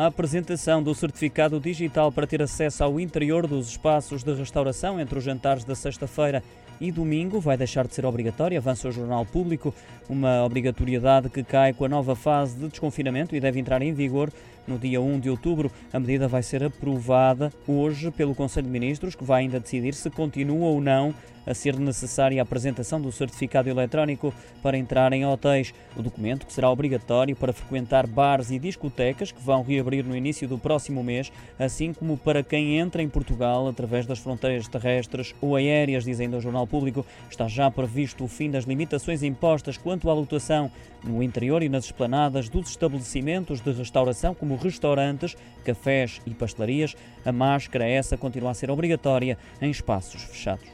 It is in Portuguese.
A apresentação do certificado digital para ter acesso ao interior dos espaços de restauração entre os jantares da sexta-feira e domingo vai deixar de ser obrigatória, avança o Jornal Público, uma obrigatoriedade que cai com a nova fase de desconfinamento e deve entrar em vigor no dia 1 de outubro. A medida vai ser aprovada hoje pelo Conselho de Ministros, que vai ainda decidir se continua ou não a ser necessária a apresentação do certificado eletrónico para entrar em hotéis. O documento que será obrigatório para frequentar bares e discotecas que vão reabrir no início do próximo mês, assim como para quem entra em Portugal através das fronteiras terrestres ou aéreas, diz ainda o Jornal Público. Está já previsto o fim das limitações impostas quanto à lotação no interior e nas esplanadas dos estabelecimentos de restauração, como restaurantes, cafés e pastelarias. A máscara essa continua a ser obrigatória em espaços fechados.